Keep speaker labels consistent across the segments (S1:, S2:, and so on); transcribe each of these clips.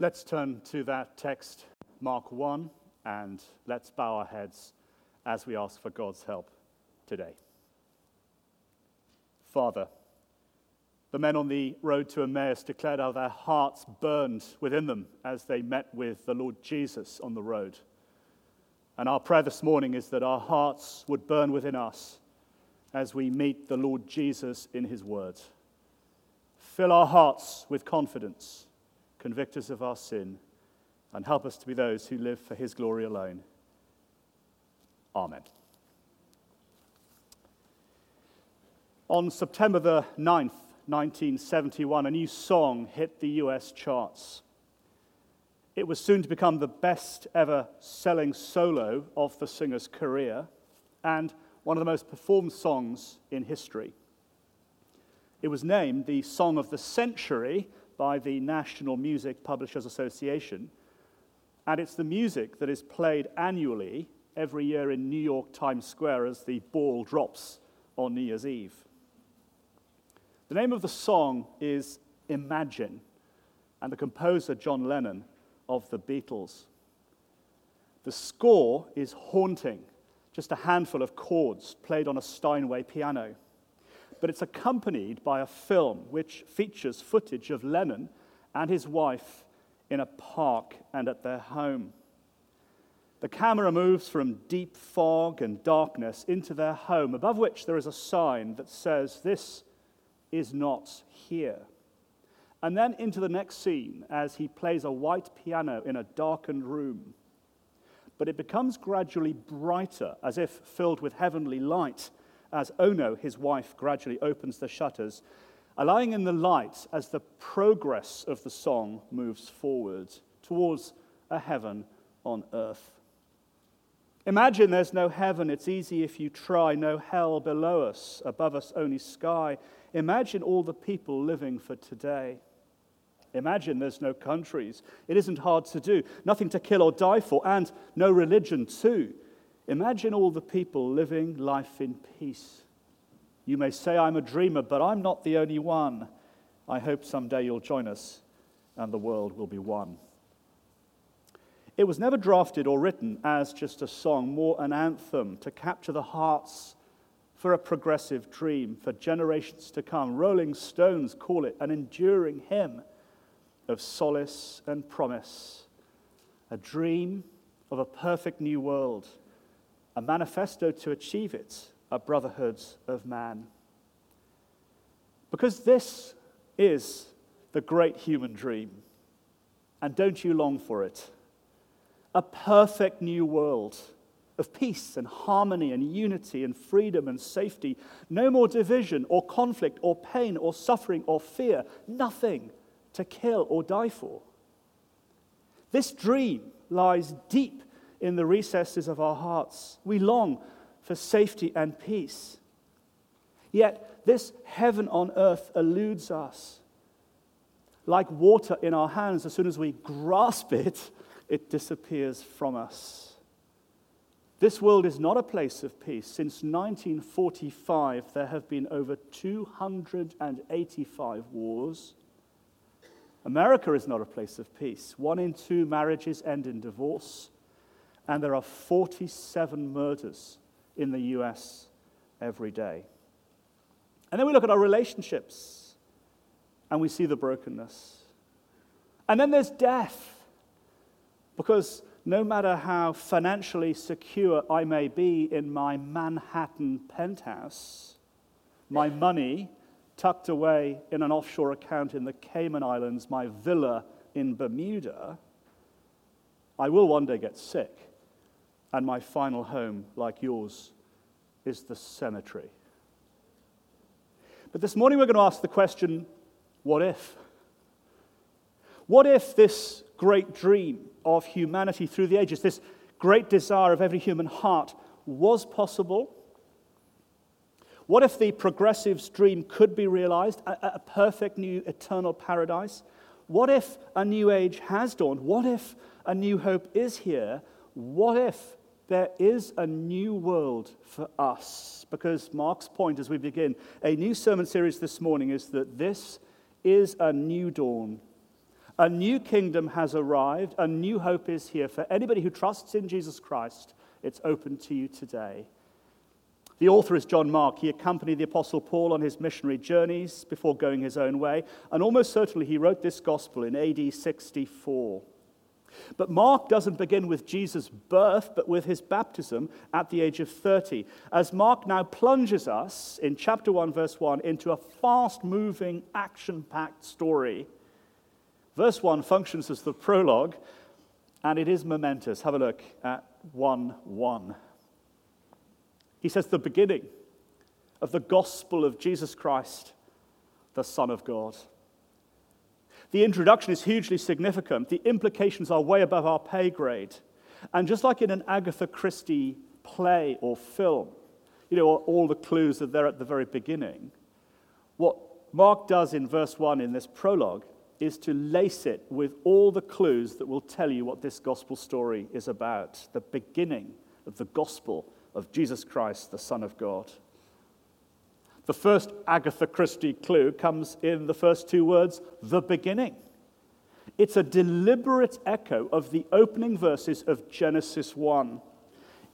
S1: Let's turn to that text, Mark 1, and let's bow our heads as we ask for God's help today. Father, the men on the road to Emmaus declared how their hearts burned within them as they met with the Lord Jesus on the road. And our prayer this morning is that our hearts would burn within us as we meet the Lord Jesus in his word. Fill our hearts with confidence convict us of our sin, and help us to be those who live for his glory alone. Amen. On September the 9th, 1971, a new song hit the US charts. It was soon to become the best ever selling solo of the singer's career and one of the most performed songs in history. It was named the Song of the Century by the National Music Publishers Association. And it's the music that is played annually every year in New York Times Square as the ball drops on New Year's Eve. The name of the song is Imagine, and the composer, John Lennon, of the Beatles. The score is haunting, just a handful of chords played on a Steinway piano but it's accompanied by a film which features footage of Lennon and his wife in a park and at their home. The camera moves from deep fog and darkness into their home, above which there is a sign that says, This is not here. And then into the next scene as he plays a white piano in a darkened room. But it becomes gradually brighter, as if filled with heavenly light as Ono, his wife, gradually opens the shutters, allowing in the light as the progress of the song moves forward towards a heaven on earth. Imagine there's no heaven, it's easy if you try, no hell below us, above us only sky. Imagine all the people living for today. Imagine there's no countries. It isn't hard to do. Nothing to kill or die for, and no religion, too. Imagine all the people living life in peace. You may say I'm a dreamer, but I'm not the only one. I hope someday you'll join us and the world will be one. It was never drafted or written as just a song, more an anthem to capture the hearts for a progressive dream for generations to come. Rolling Stones call it an enduring hymn of solace and promise, a dream of a perfect new world a manifesto to achieve it, a brotherhood of man. Because this is the great human dream, and don't you long for it? A perfect new world of peace and harmony and unity and freedom and safety. No more division or conflict or pain or suffering or fear. Nothing to kill or die for. This dream lies deep in the recesses of our hearts. We long for safety and peace. Yet, this heaven on earth eludes us. Like water in our hands, as soon as we grasp it, it disappears from us. This world is not a place of peace. Since 1945, there have been over 285 wars. America is not a place of peace. One in two marriages end in divorce and there are 47 murders in the US every day. And then we look at our relationships and we see the brokenness. And then there's death, because no matter how financially secure I may be in my Manhattan penthouse, my money tucked away in an offshore account in the Cayman Islands, my villa in Bermuda, I will one day get sick and my final home, like yours, is the cemetery. But this morning we're going to ask the question what if? What if this great dream of humanity through the ages, this great desire of every human heart, was possible? What if the progressive's dream could be realized, a, a, perfect new eternal paradise? What if a new age has dawned? What if a new hope is here? What if there is a new world for us. Because Mark's point as we begin a new sermon series this morning is that this is a new dawn, A new kingdom has arrived. A new hope is here. For anybody who trusts in Jesus Christ, it's open to you today. The author is John Mark. He accompanied the Apostle Paul on his missionary journeys before going his own way, and almost certainly he wrote this gospel in AD 64. But Mark doesn't begin with Jesus' birth, but with his baptism at the age of 30. As Mark now plunges us in chapter 1, verse 1, into a fast moving, action packed story. Verse 1 functions as the prologue, and it is momentous. Have a look at 1 1. He says, the beginning of the gospel of Jesus Christ, the Son of God. The introduction is hugely significant. The implications are way above our pay grade. And just like in an Agatha Christie play or film, you know, all the clues are there at the very beginning. What Mark does in verse 1 in this prologue is to lace it with all the clues that will tell you what this gospel story is about the beginning of the gospel of Jesus Christ, the Son of God. The first Agatha Christie clue comes in the first two words, the beginning. It's a deliberate echo of the opening verses of Genesis 1.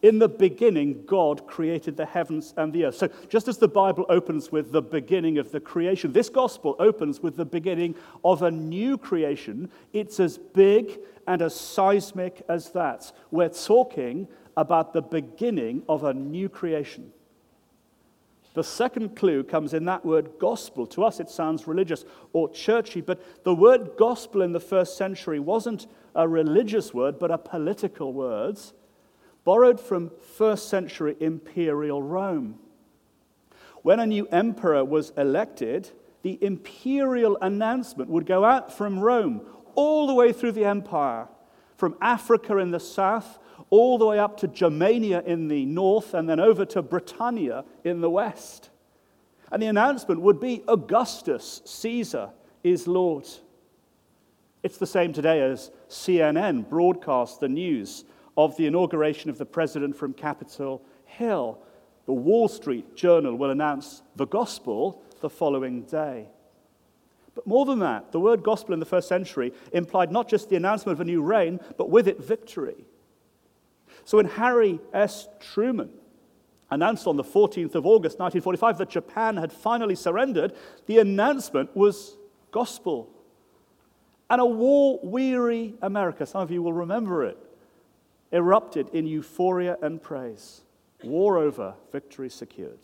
S1: In the beginning, God created the heavens and the earth. So, just as the Bible opens with the beginning of the creation, this gospel opens with the beginning of a new creation. It's as big and as seismic as that. We're talking about the beginning of a new creation. The second clue comes in that word gospel. To us, it sounds religious or churchy, but the word gospel in the first century wasn't a religious word, but a political word, borrowed from first century imperial Rome. When a new emperor was elected, the imperial announcement would go out from Rome all the way through the empire, from Africa in the south all the way up to Germania in the north and then over to Britannia in the west. And the announcement would be Augustus Caesar is Lord. It's the same today as CNN broadcasts the news of the inauguration of the president from Capitol Hill. The Wall Street Journal will announce the gospel the following day. But more than that, the word gospel in the first century implied not just the announcement of a new reign, but with it victory. So when Harry S. Truman announced on the 14th of August 1945 that Japan had finally surrendered, the announcement was gospel. And a war weary America, some of you will remember it, erupted in euphoria and praise. War over, victory secured.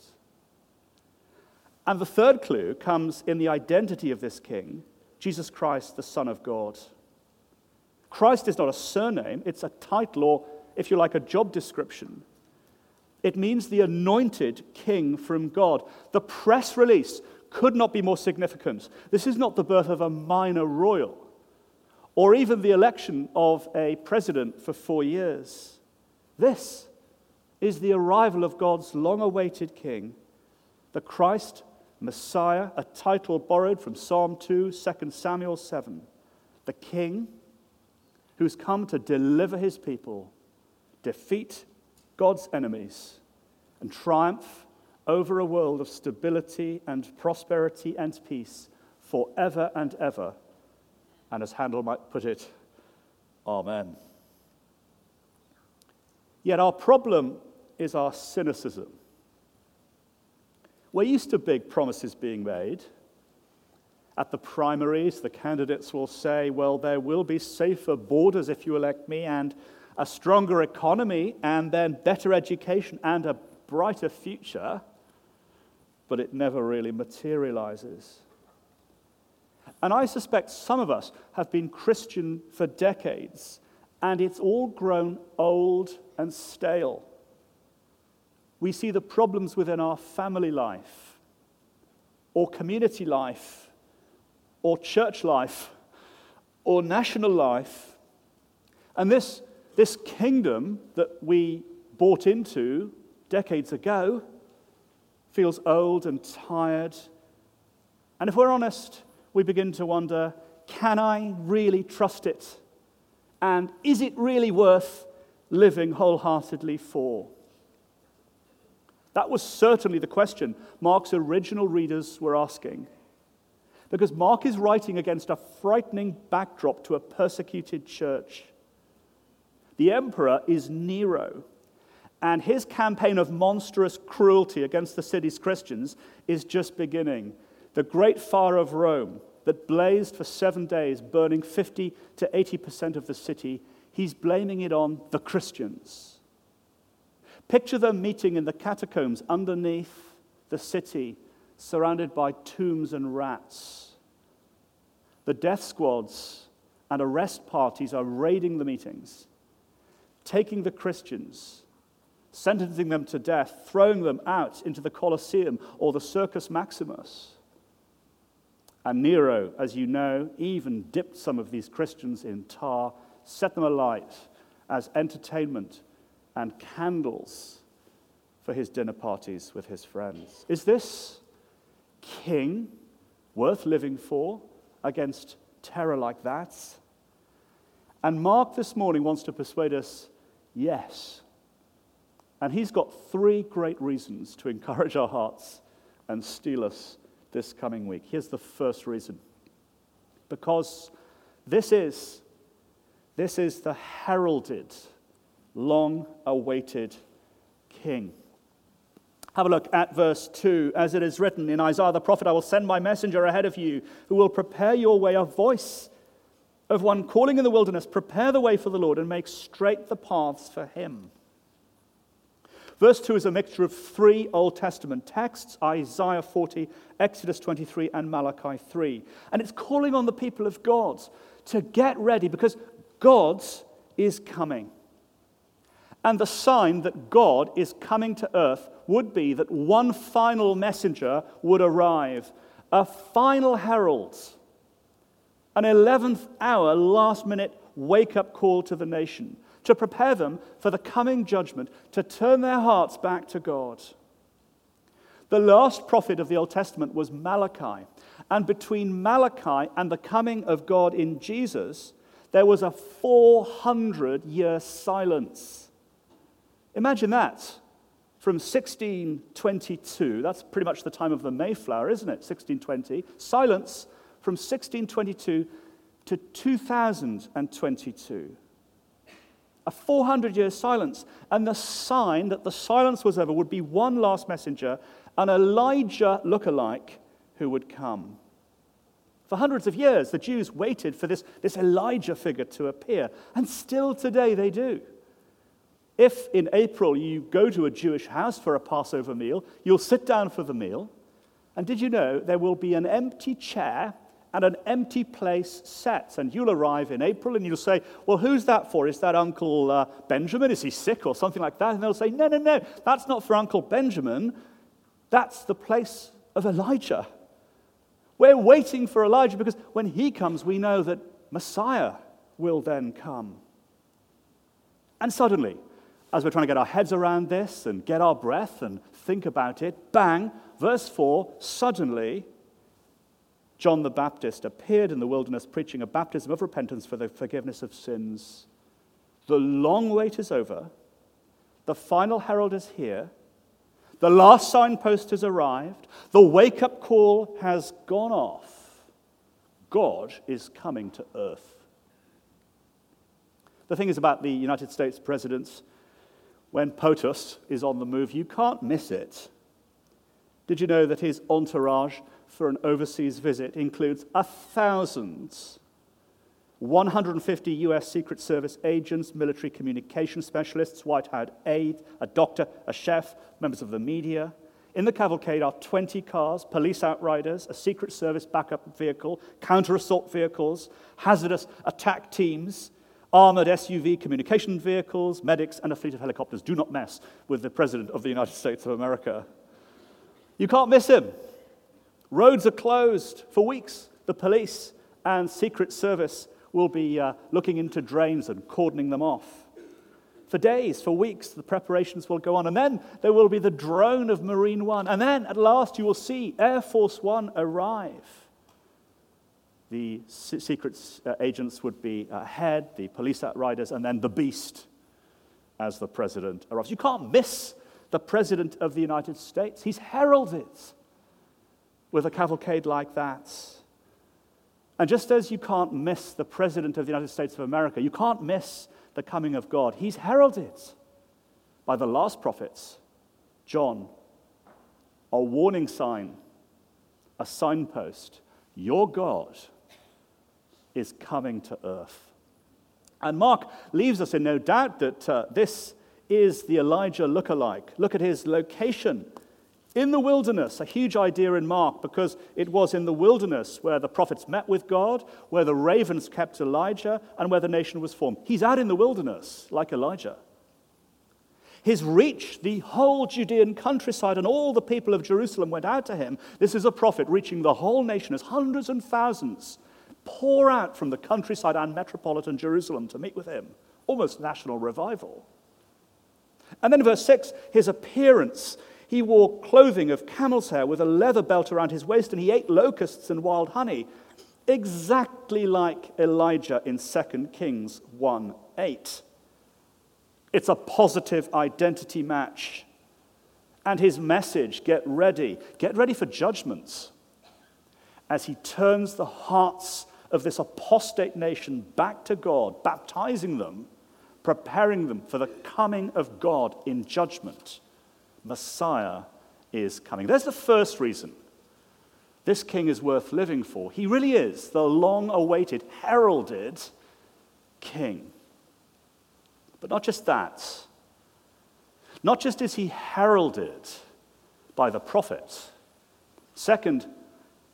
S1: And the third clue comes in the identity of this king, Jesus Christ, the Son of God. Christ is not a surname, it's a title or if you like, a job description. It means the anointed king from God. The press release could not be more significant. This is not the birth of a minor royal or even the election of a president for four years. This is the arrival of God's long awaited king, the Christ Messiah, a title borrowed from Psalm 2, 2 Samuel 7. The king who's come to deliver his people defeat God's enemies, and triumph over a world of stability and prosperity and peace forever and ever. And as Handel might put it, Amen. Yet our problem is our cynicism. We're used to big promises being made. At the primaries, the candidates will say, Well, there will be safer borders if you elect me, and a stronger economy and then better education and a brighter future, but it never really materializes. And I suspect some of us have been Christian for decades, and it's all grown old and stale. We see the problems within our family life, or community life, or church life, or national life. And this this kingdom that we bought into decades ago feels old and tired. And if we're honest, we begin to wonder can I really trust it? And is it really worth living wholeheartedly for? That was certainly the question Mark's original readers were asking. Because Mark is writing against a frightening backdrop to a persecuted church. The emperor is Nero, and his campaign of monstrous cruelty against the city's Christians is just beginning. The great fire of Rome that blazed for seven days, burning 50 to 80% of the city, he's blaming it on the Christians. Picture them meeting in the catacombs underneath the city, surrounded by tombs and rats. The death squads and arrest parties are raiding the meetings, taking the Christians sentencing them to death, throwing them out into the Colosseum or the Circus Maximus. And Nero, as you know, even dipped some of these Christians in tar, set them alight as entertainment and candles for his dinner parties with his friends. Is this king worth living for against terror like that? And Mark this morning wants to persuade us yes. And he's got three great reasons to encourage our hearts and steel us this coming week. Here's the first reason because this is, this is the heralded, long awaited king. Have a look at verse 2. As it is written in Isaiah the prophet, I will send my messenger ahead of you who will prepare your way, a voice of one calling in the wilderness, prepare the way for the Lord and make straight the paths for him. Verse 2 is a mixture of three Old Testament texts Isaiah 40, Exodus 23, and Malachi 3. And it's calling on the people of God to get ready because God's is coming. And the sign that God is coming to earth would be that one final messenger would arrive, a final herald, an 11th hour, last minute wake up call to the nation to prepare them for the coming judgment, to turn their hearts back to God. The last prophet of the Old Testament was Malachi. And between Malachi and the coming of God in Jesus, there was a 400 year silence. Imagine that. From 1622, that's pretty much the time of the Mayflower, isn't it? 1620. Silence from 1622 to 2022 a 400 year silence. And the sign that the silence was over would be one last messenger, an Elijah look-alike who would come. For hundreds of years, the Jews waited for this, this Elijah figure to appear, and still today they do. If in April you go to a Jewish house for a Passover meal, you'll sit down for the meal, and did you know there will be an empty chair and an empty place sets. And you'll arrive in April and you'll say, Well, who's that for? Is that Uncle uh, Benjamin? Is he sick or something like that? And they'll say, No, no, no, that's not for Uncle Benjamin. That's the place of Elijah. We're waiting for Elijah because when he comes, we know that Messiah will then come. And suddenly, as we're trying to get our heads around this and get our breath and think about it, bang, verse 4, suddenly John the Baptist appeared in the wilderness preaching a baptism of repentance for the forgiveness of sins. The long wait is over. The final herald is here. The last signpost has arrived. The wake up call has gone off. God is coming to earth. The thing is about the United States presidents, when POTUS is on the move, you can't miss it. Did you know that his entourage for an overseas visit includes a thousand 150 US Secret Service agents, military communication specialists, White House aide, a doctor, a chef, members of the media. In the cavalcade are 20 cars, police outriders, a Secret Service backup vehicle, counter assault vehicles, hazardous attack teams, armored SUV communication vehicles, medics, and a fleet of helicopters. Do not mess with the President of the United States of America. You can't miss him. Roads are closed for weeks. The police and Secret Service will be uh, looking into drains and cordoning them off. For days, for weeks, the preparations will go on. And then there will be the drone of Marine One. And then at last you will see Air Force One arrive. The secret uh, agents would be ahead, the police outriders, and then the beast as the president arrives. You can't miss the president of the United States. He's heralded with a cavalcade like that. And just as you can't miss the President of the United States of America, you can't miss the coming of God. He's heralded by the last prophets, John, a warning sign, a signpost. Your God is coming to earth. And Mark leaves us in no doubt that uh, this is the Elijah look-alike. Look at his location in the wilderness, a huge idea in Mark because it was in the wilderness where the prophets met with God, where the ravens kept Elijah, and where the nation was formed. He's out in the wilderness like Elijah. His reach, the whole Judean countryside and all the people of Jerusalem went out to him. This is a prophet reaching the whole nation as hundreds and thousands pour out from the countryside and metropolitan Jerusalem to meet with him. Almost national revival. And then, verse 6, his appearance he wore clothing of camel's hair with a leather belt around his waist, and he ate locusts and wild honey, exactly like Elijah in 2 Kings 1 8. It's a positive identity match. And his message get ready, get ready for judgments as he turns the hearts of this apostate nation back to God, baptizing them, preparing them for the coming of God in judgment. Messiah is coming. There's the first reason this king is worth living for. He really is the long awaited, heralded king. But not just that. Not just is he heralded by the prophet, second,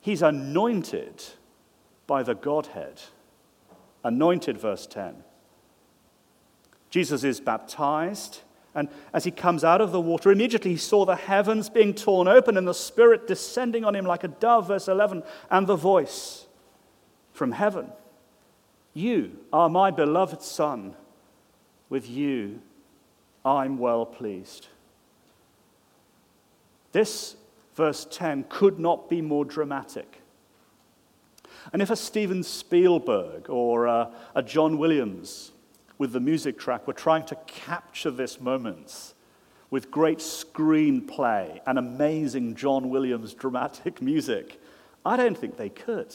S1: he's anointed by the Godhead. Anointed, verse 10. Jesus is baptized and as he comes out of the water, immediately he saw the heavens being torn open and the Spirit descending on him like a dove, verse 11, and the voice from heaven You are my beloved Son. With you I'm well pleased. This, verse 10, could not be more dramatic. And if a Steven Spielberg or a, a John Williams with the music track we're trying to capture this moment with great screenplay and amazing John Williams dramatic music. I don't think they could.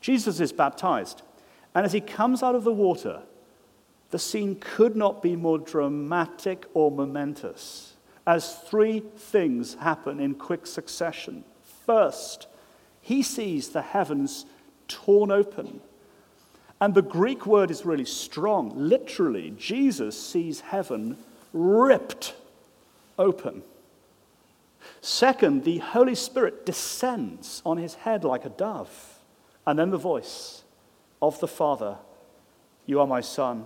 S1: Jesus is baptized, and as he comes out of the water, the scene could not be more dramatic or momentous, as three things happen in quick succession. First, he sees the heavens torn open and the Greek word is really strong. Literally, Jesus sees heaven ripped open. Second, the Holy Spirit descends on his head like a dove. And then the voice of the Father You are my Son,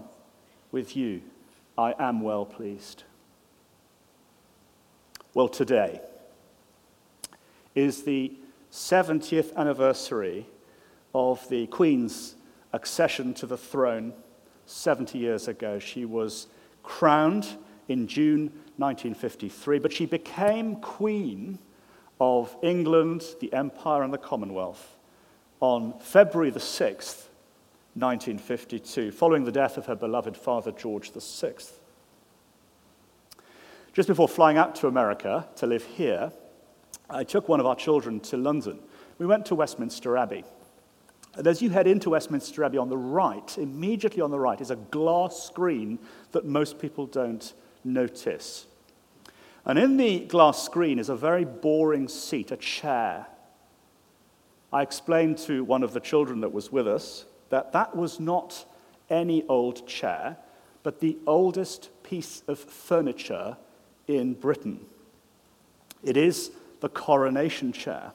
S1: with you I am well pleased. Well, today is the 70th anniversary of the Queen's accession to the throne 70 years ago. She was crowned in June 1953, but she became Queen of England, the Empire, and the Commonwealth on February the 6th, 1952, following the death of her beloved father, George VI. Just before flying out to America to live here, I took one of our children to London. We went to Westminster Abbey. And as you head into Westminster Abbey on the right, immediately on the right, is a glass screen that most people don't notice. And in the glass screen is a very boring seat, a chair. I explained to one of the children that was with us that that was not any old chair, but the oldest piece of furniture in Britain. It is the coronation chair.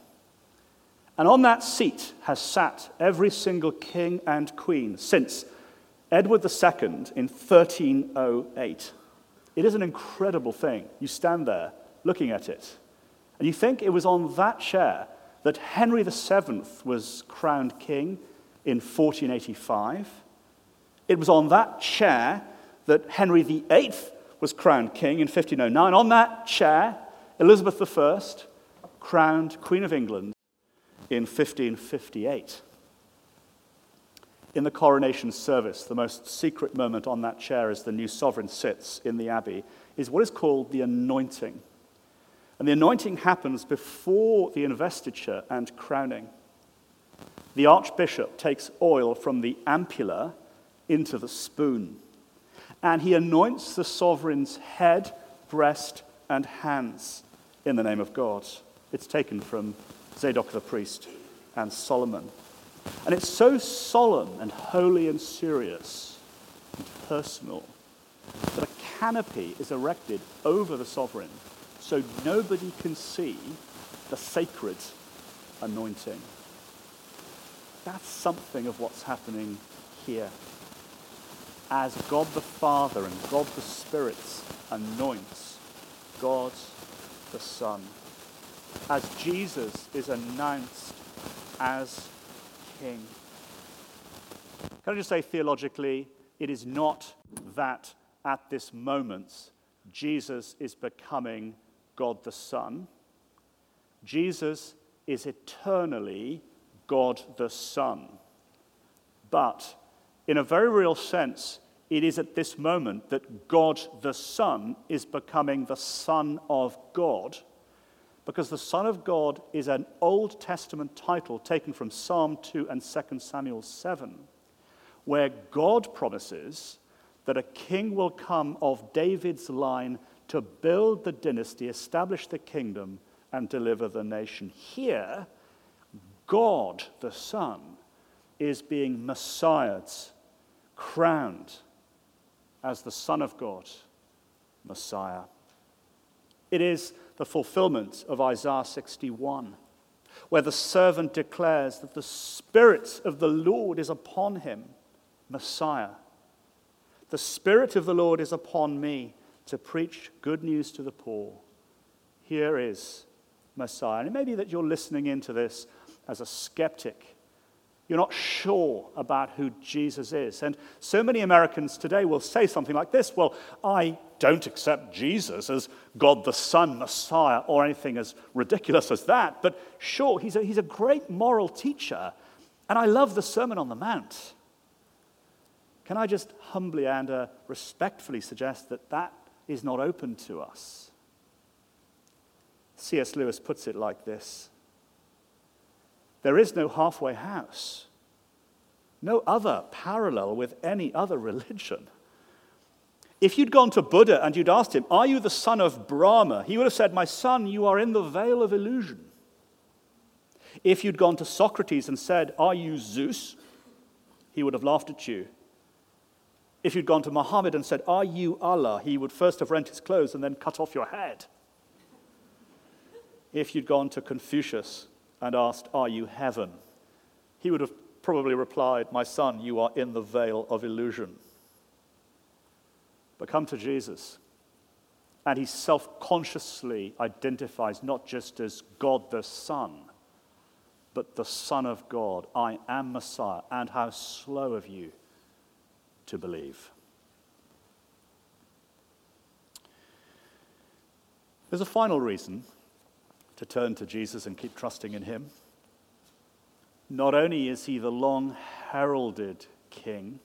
S1: And on that seat has sat every single king and queen since Edward II in 1308. It is an incredible thing. You stand there looking at it, and you think it was on that chair that Henry VII was crowned king in 1485. It was on that chair that Henry VIII was crowned king in 1509. On that chair, Elizabeth I crowned Queen of England in 1558. In the coronation service, the most secret moment on that chair as the new sovereign sits in the abbey is what is called the anointing. And the anointing happens before the investiture and crowning. the archbishop takes oil from the ampulla into the spoon, and he anoints the sovereign's head, breast, and hands in the name of God. It's taken from Zadok the priest and Solomon. And it's so solemn and holy and serious and personal that a canopy is erected over the sovereign so nobody can see the sacred anointing. That's something of what's happening here. As God the Father and God the Spirit anoints God the Son. As Jesus is announced as King. Can I just say theologically, it is not that at this moment Jesus is becoming God the Son. Jesus is eternally God the Son. But in a very real sense, it is at this moment that God the Son is becoming the Son of God, because the Son of God is an Old Testament title taken from Psalm 2 and 2 Samuel 7, where God promises that a king will come of David's line to build the dynasty, establish the kingdom, and deliver the nation. Here, God the Son is being messiahed, crowned as the Son of God, Messiah. It is the fulfillment of Isaiah 61, where the servant declares that the Spirit of the Lord is upon him, Messiah. The Spirit of the Lord is upon me to preach good news to the poor. Here is Messiah. And it may be that you're listening into this as a skeptic. You're not sure about who Jesus is. And so many Americans today will say something like this Well, I don't accept Jesus as God the Son, Messiah, or anything as ridiculous as that. But sure, he's a, he's a great moral teacher. And I love the Sermon on the Mount. Can I just humbly and uh, respectfully suggest that that is not open to us? C.S. Lewis puts it like this There is no halfway house, no other parallel with any other religion. If you'd gone to Buddha and you'd asked him, Are you the son of Brahma? he would have said, My son, you are in the veil of illusion. If you'd gone to Socrates and said, Are you Zeus? he would have laughed at you. If you'd gone to Muhammad and said, Are you Allah? he would first have rent his clothes and then cut off your head if you'd gone to Confucius and asked, Are you heaven? He would have probably replied, My son, you are in the veil of illusion. But come to Jesus, and he self consciously identifies not just as God the Son, but the Son of God. I am Messiah, and how slow of you to believe. There's a final reason to turn to Jesus and keep trusting in him. Not only is he the long heralded king,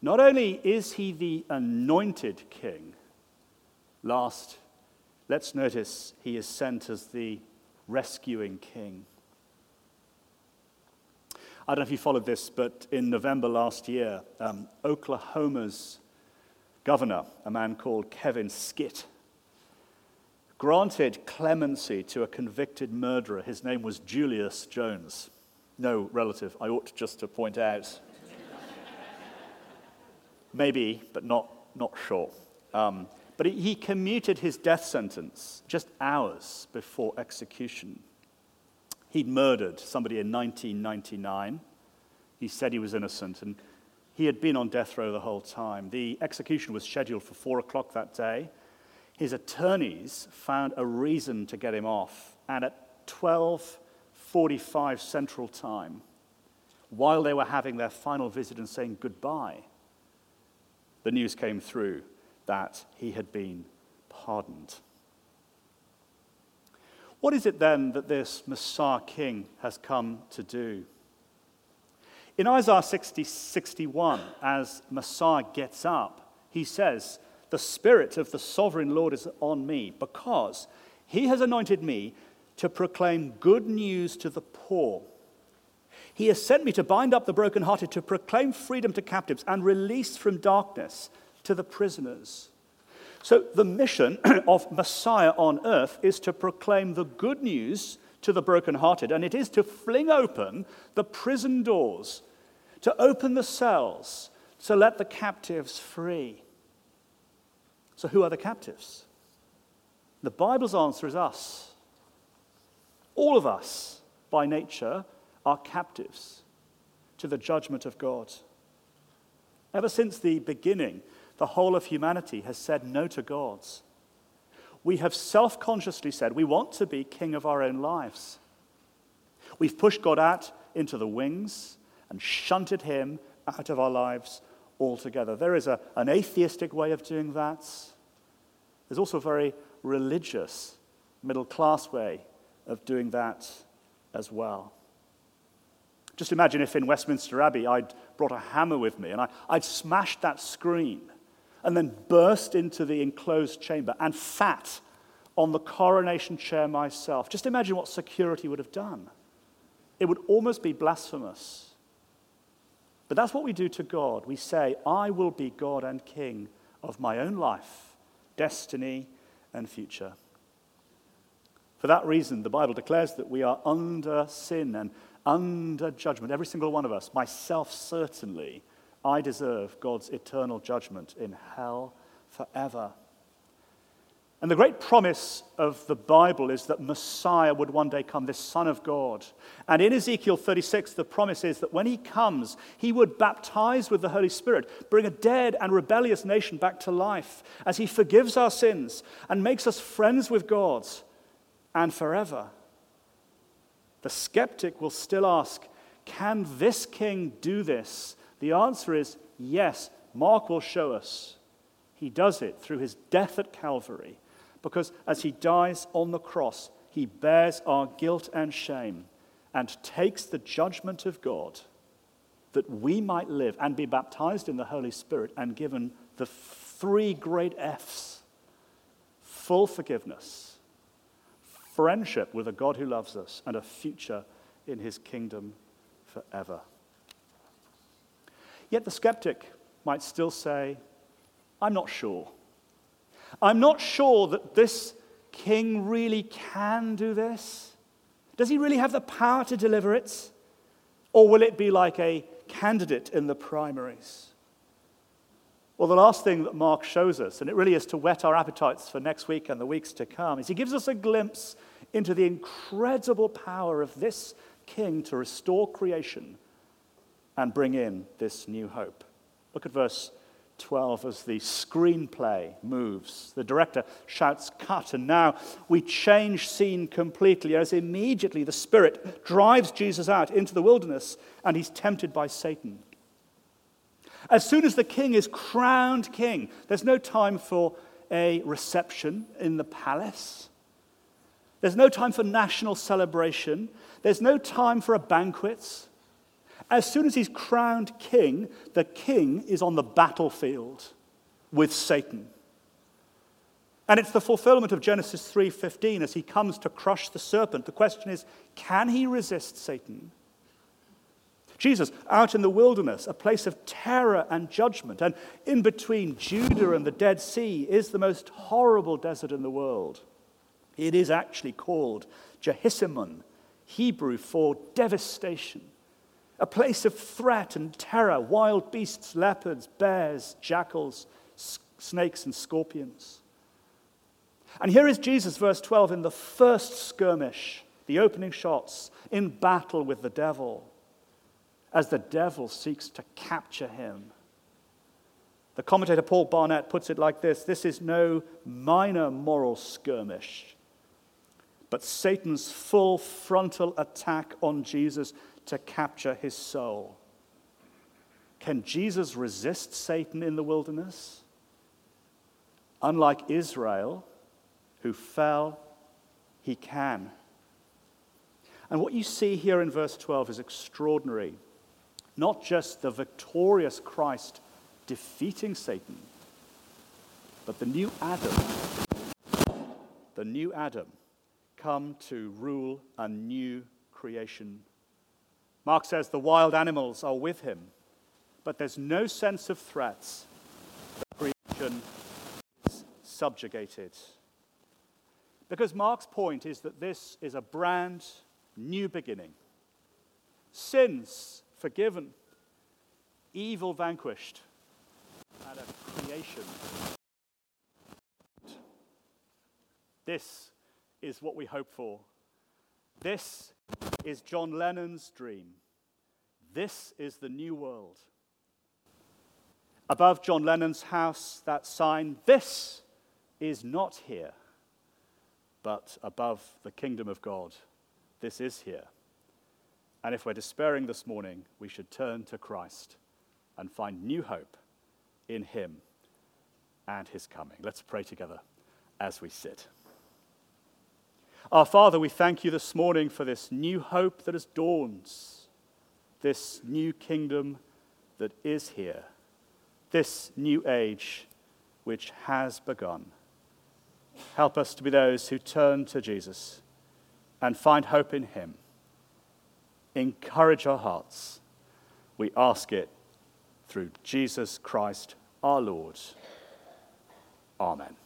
S1: not only is he the anointed king, last, let's notice he is sent as the rescuing king. I don't know if you followed this, but in November last year, um, Oklahoma's governor, a man called Kevin Stitt, granted clemency to a convicted murderer. His name was Julius Jones. No relative, I ought just to point out. Maybe, but not, not sure. Um, but he commuted his death sentence just hours before execution. He'd murdered somebody in 1999. He said he was innocent, and he had been on death row the whole time. The execution was scheduled for 4 o'clock that day his attorneys found a reason to get him off. And at 12:45 Central Time, while they were having their final visit and saying goodbye, the news came through that he had been pardoned. What is it then that this Messiah King has come to do? In Isaiah 60, 61, as Messiah gets up, he says, the Spirit of the sovereign Lord is on me because he has anointed me to proclaim good news to the poor. He has sent me to bind up the brokenhearted, to proclaim freedom to captives, and release from darkness to the prisoners. So, the mission of Messiah on earth is to proclaim the good news to the brokenhearted, and it is to fling open the prison doors, to open the cells, to let the captives free. So, who are the captives? The Bible's answer is us. All of us, by nature, are captives to the judgment of God. Ever since the beginning, the whole of humanity has said no to God. We have self consciously said we want to be king of our own lives. We've pushed God out into the wings and shunted him out of our lives altogether. There is a, an atheistic way of doing that. There's also a very religious, middle class way of doing that as well. Just imagine if in Westminster Abbey I'd brought a hammer with me and I, I'd smashed that screen and then burst into the enclosed chamber and fat on the coronation chair myself. Just imagine what security would have done. It would almost be blasphemous. But that's what we do to God. We say, I will be God and King of my own life, destiny, and future. For that reason, the Bible declares that we are under sin and under judgment. Every single one of us, myself certainly, I deserve God's eternal judgment in hell forever. And the great promise of the Bible is that Messiah would one day come, this Son of God. And in Ezekiel 36, the promise is that when he comes, he would baptize with the Holy Spirit, bring a dead and rebellious nation back to life as he forgives our sins and makes us friends with God and forever. The skeptic will still ask, Can this king do this? The answer is yes. Mark will show us. He does it through his death at Calvary, because as he dies on the cross, he bears our guilt and shame and takes the judgment of God that we might live and be baptized in the Holy Spirit and given the three great F's full forgiveness, friendship with a God who loves us, and a future in his kingdom forever. Yet the skeptic might still say, I'm not sure. I'm not sure that this king really can do this. Does he really have the power to deliver it? Or will it be like a candidate in the primaries? Well, the last thing that Mark shows us, and it really is to whet our appetites for next week and the weeks to come, is he gives us a glimpse into the incredible power of this king to restore creation and bring in this new hope. Look at verse 12 as the screenplay moves. The director shouts, Cut, and now we change scene completely as immediately the Spirit drives Jesus out into the wilderness and he's tempted by Satan. As soon as the king is crowned king, there's no time for a reception in the palace. There's no time for national celebration. There's no time for a banquet. As soon as he's crowned king, the king is on the battlefield with Satan. And it's the fulfillment of Genesis 3:15 as he comes to crush the serpent. The question is, can he resist Satan? Jesus, out in the wilderness, a place of terror and judgment, and in between Judah and the Dead Sea is the most horrible desert in the world. It is actually called Jehoshaphat, Hebrew for devastation a place of threat and terror wild beasts, leopards, bears, jackals, snakes, and scorpions. And here is Jesus, verse 12, in the first skirmish, the opening shots, in battle with the devil, as the devil seeks to capture him. The commentator Paul Barnett puts it like this this is no minor moral skirmish, but Satan's full frontal attack on Jesus to capture his soul. Can Jesus resist Satan in the wilderness? Unlike Israel, who fell, he can. And what you see here in verse 12 is extraordinary. Not just the victorious Christ defeating Satan, but the new Adam, the new Adam, come to rule a new creation Mark says the wild animals are with him, but there's no sense of threats. The creation is subjugated. Because Mark's point is that this is a brand new beginning. Sins forgiven, evil vanquished, and a creation. This is what we hope for. This is John Lennon's dream. This is the new world. Above John Lennon's house, that sign, this is not here, but above the kingdom of God, this is here. And if we're despairing this morning, we should turn to Christ and find new hope in Him and His coming. Let's pray together as we sit. Our Father, we thank you this morning for this new hope that has dawned, this new kingdom that is here, this new age which has begun. Help us to be those who turn to Jesus and find hope in him. Encourage our hearts. We ask it through Jesus Christ our Lord. Amen.